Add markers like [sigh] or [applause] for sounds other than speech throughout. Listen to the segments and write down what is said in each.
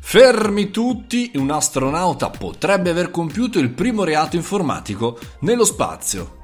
Fermi tutti, un astronauta potrebbe aver compiuto il primo reato informatico nello spazio.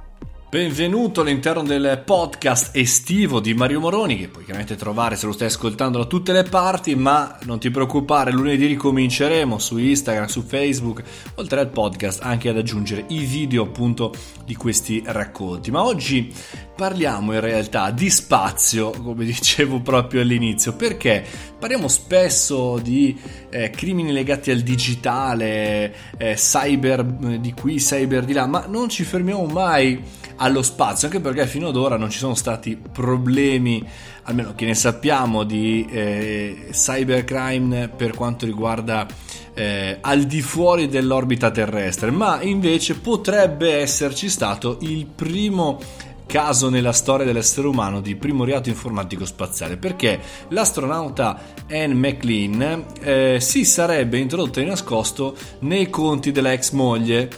Benvenuto all'interno del podcast estivo di Mario Moroni, che puoi chiaramente trovare se lo stai ascoltando da tutte le parti, ma non ti preoccupare, lunedì ricominceremo su Instagram, su Facebook, oltre al podcast anche ad aggiungere i video appunto di questi racconti. Ma oggi parliamo in realtà di spazio, come [laughs] dicevo proprio all'inizio, perché parliamo spesso di eh, crimini legati al digitale, eh, cyber di qui, cyber di là, ma non ci fermiamo mai allo spazio, anche perché fino ad ora non ci sono stati problemi, almeno che ne sappiamo, di eh, cybercrime per quanto riguarda eh, al di fuori dell'orbita terrestre, ma invece potrebbe esserci stato il primo caso nella storia dell'essere umano di primo reato informatico spaziale perché l'astronauta Anne McLean eh, si sarebbe introdotta di nascosto nei conti della ex moglie.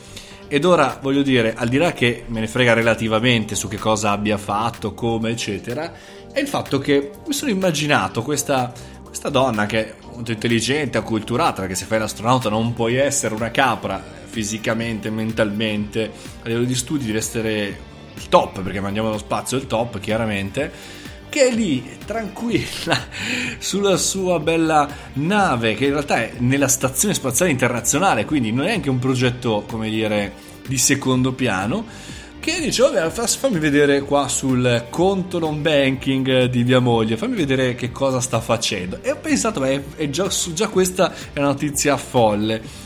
Ed ora voglio dire, al di là che me ne frega relativamente su che cosa abbia fatto, come, eccetera, è il fatto che mi sono immaginato questa, questa donna che è molto intelligente, acculturata, perché se fai l'astronauta non puoi essere una capra fisicamente, mentalmente, a livello di studi devi essere il top, perché mandiamo allo spazio il top, chiaramente che è lì tranquilla [laughs] sulla sua bella nave che in realtà è nella stazione spaziale internazionale quindi non è anche un progetto come dire di secondo piano che dice vabbè fammi vedere qua sul conto non banking di mia moglie fammi vedere che cosa sta facendo. E ho pensato beh è già, già questa è una notizia folle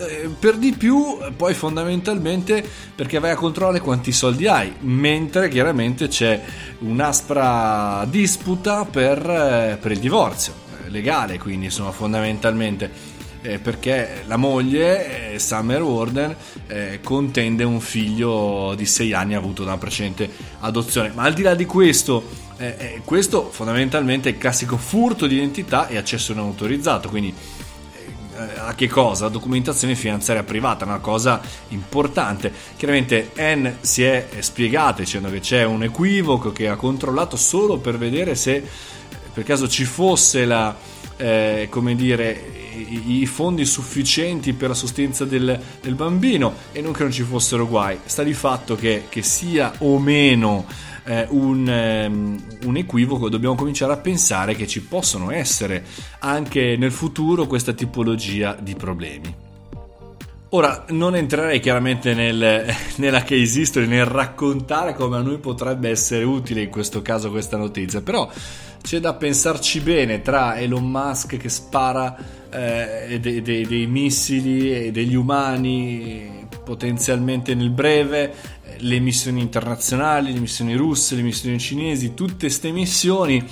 eh, per di più, poi fondamentalmente perché vai a controllare quanti soldi hai, mentre chiaramente c'è un'aspra disputa per, eh, per il divorzio eh, legale, quindi insomma fondamentalmente. Eh, perché la moglie, eh, Summer Warden, eh, contende un figlio di 6 anni avuto da una precedente adozione. Ma al di là di questo, questo fondamentalmente è il classico furto di identità e accesso non autorizzato, quindi a che cosa? Documentazione finanziaria privata, una cosa importante. Chiaramente Anne si è spiegata dicendo che c'è un equivoco che ha controllato solo per vedere se per caso ci fosse la, eh, come dire, i, i, fondi sufficienti per la sostenza del, del, bambino e non che non ci fossero guai. Sta di fatto che, che sia o meno eh, un, um, un, equivoco, dobbiamo cominciare a pensare che ci possono essere anche nel futuro questa tipologia di problemi. Ora, non entrerei chiaramente nel, [laughs] nella case history, nel raccontare come a noi potrebbe essere utile in questo caso questa notizia, però c'è da pensarci bene tra Elon Musk che spara eh, dei, dei, dei missili e degli umani potenzialmente nel breve le missioni internazionali, le missioni russe, le missioni cinesi, tutte queste missioni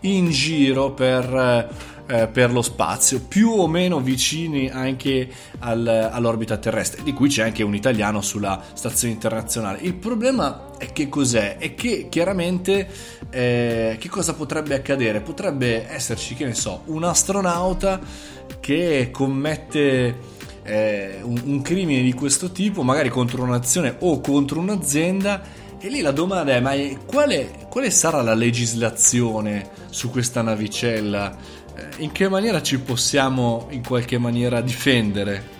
in giro per, eh, per, lo spazio, più o meno vicini anche al, all'orbita terrestre, di cui c'è anche un italiano sulla stazione internazionale. Il problema è che cos'è? È che chiaramente eh, che cosa potrebbe accadere? Potrebbe esserci, che ne so, un astronauta che commette eh, un, un crimine di questo tipo, magari contro un'azione o contro un'azienda. E lì la domanda è: ma quale, quale sarà la legislazione su questa navicella? Eh, in che maniera ci possiamo in qualche maniera difendere?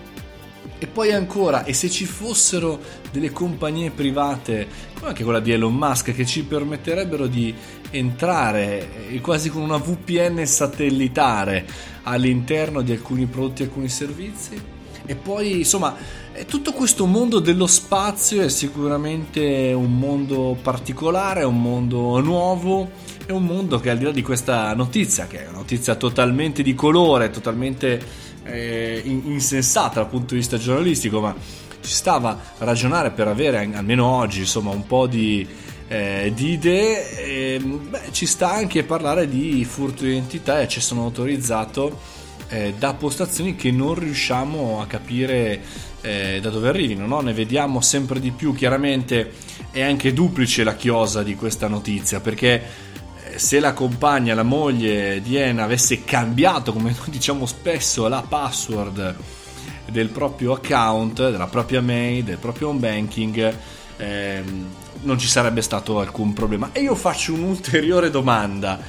E poi ancora, e se ci fossero delle compagnie private, come anche quella di Elon Musk, che ci permetterebbero di entrare eh, quasi con una VPN satellitare all'interno di alcuni prodotti e alcuni servizi? E poi, insomma, tutto questo mondo dello spazio è sicuramente un mondo particolare, un mondo nuovo, è un mondo che al di là di questa notizia, che è una notizia totalmente di colore, totalmente eh, insensata dal punto di vista giornalistico, ma ci stava a ragionare per avere almeno oggi insomma un po' di, eh, di idee, e, beh, ci sta anche parlare di furto di identità e accesso non autorizzato eh, da postazioni che non riusciamo a capire eh, da dove arrivino. No? Ne vediamo sempre di più. Chiaramente è anche duplice la chiosa di questa notizia perché se la compagna, la moglie di Anna avesse cambiato, come [laughs] diciamo spesso, la password del proprio account, della propria mail, del proprio home banking, ehm, non ci sarebbe stato alcun problema. E io faccio un'ulteriore domanda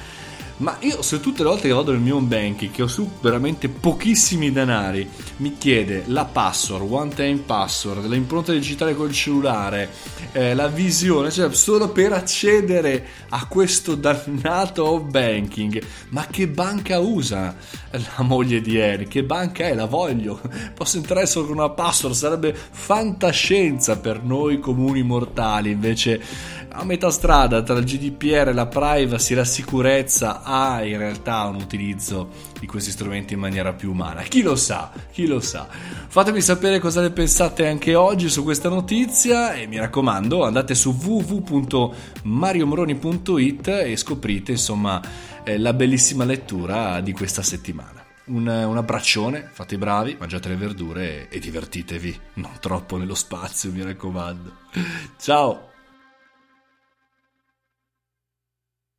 Ma io se tutte le volte che vado nel mio banking, che ho su veramente pochissimi denari, mi chiede la password, one time password, l'impronta digitale col cellulare, eh, la visione, cioè solo per accedere a questo dannato banking. Ma che banca usa la moglie di Eri? Che banca è? La voglio. [laughs] Posso entrare solo con una password, sarebbe fantascienza per noi comuni mortali, invece a metà strada tra il GDPR, la privacy la sicurezza ha in realtà un utilizzo di questi strumenti in maniera più umana. Chi lo sa, chi lo sa. Fatemi sapere cosa ne pensate anche oggi su questa notizia e mi raccomando andate su www.mariomoroni.it e scoprite insomma eh, la bellissima lettura di questa settimana. Un, un, abbraccione, fate i bravi, mangiate le verdure e, e divertitevi, non troppo nello spazio, mi raccomando. Ciao!